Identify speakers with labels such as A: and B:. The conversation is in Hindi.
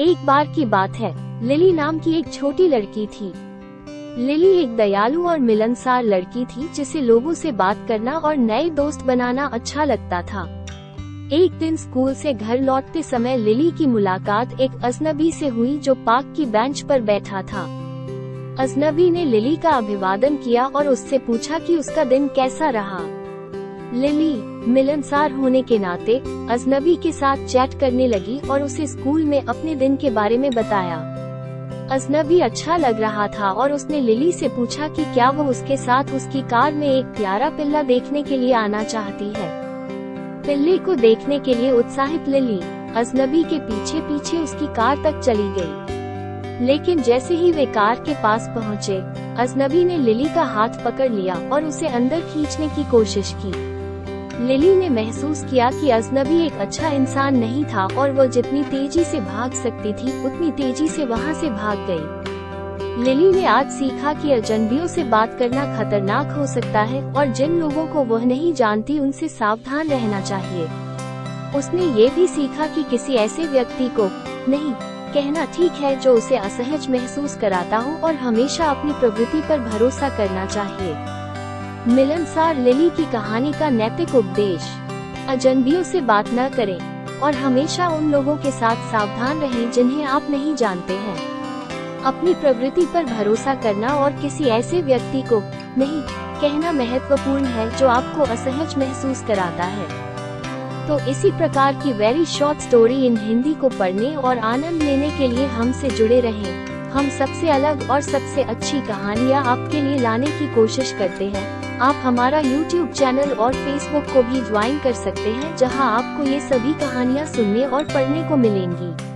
A: एक बार की बात है। लिली नाम की एक छोटी लड़की थी। लिली एक दयालु और मिलनसार लड़की थी जिसे लोगों से बात करना और नए दोस्त बनाना अच्छा लगता था। एक दिन स्कूल से घर लौटते समय लिली की मुलाकात एक अजनबी से हुई जो पार्क की बेंच पर बैठा था। अजनबी ने लिली का अभिवादन किया और उससे पूछा कि उसका दिन कैसा रहा। लिली मिलनसार होने के नाते अजनबी के साथ चैट करने लगी और उसे स्कूल में अपने दिन के बारे में बताया। अजनबी अच्छा लग रहा था और उसने लिली से पूछा कि क्या वो उसके साथ उसकी कार में एक प्यारा पिल्ला देखने के लिए आना चाहती है। पिल्ले को देखने के लिए उत्साहित लिली अजनबी के पीछे पीछे उसकी कार तक चली गई। लेकिन जैसे ही वे कार के पास पहुँचे, अजनबी ने लिली का हाथ पकड़ लिया और उसे अंदर खींचने की कोशिश की। लिली ने महसूस किया कि अजनबी एक अच्छा इंसान नहीं था और वो जितनी तेज़ी से भाग सकती थी, उतनी तेज़ी से वहाँ से भाग गई। लिली ने आज सीखा कि अजनबियों से बात करना खतरनाक हो सकता है और जिन लोगों को वह नहीं जानती, उनसे सावधान रहना चाहिए उसने ये भी सीखा कि किसी ऐसे व्यक्ति को नहीं, कहना ठीक है जो उसे असहज महसूस कराता हो और हमेशा अपनी प्रवृत्ति पर भरोसा करना चाहिए मिलनसार लिली की कहानी का नैतिक उपदेश। अजनबियों से बात न करें, और हमेशा उन लोगों के साथ सावधान रहें जिन्हें आप नहीं जानते हैं। अपनी प्रवृत्ति पर भरोसा करना और किसी ऐसे व्यक्ति को नहीं, कहना महत्वपूर्ण है जो आपको असहज महसूस कराता है। तो इसी प्रकार की very short story in Hindi को पढ़ने और आनंद लेने के लिए हमसे जुड़े रहें। हम सबसे अलग और सबसे अच्छी कहानियाँ आपके लिए लाने की कोशिश करते हैं। आप हमारा YouTube चैनल और Facebook को भी ज्वाइन कर सकते हैं, जहाँ आपको ये सभी कहानियाँ सुनने और पढ़ने को मिलेंगी।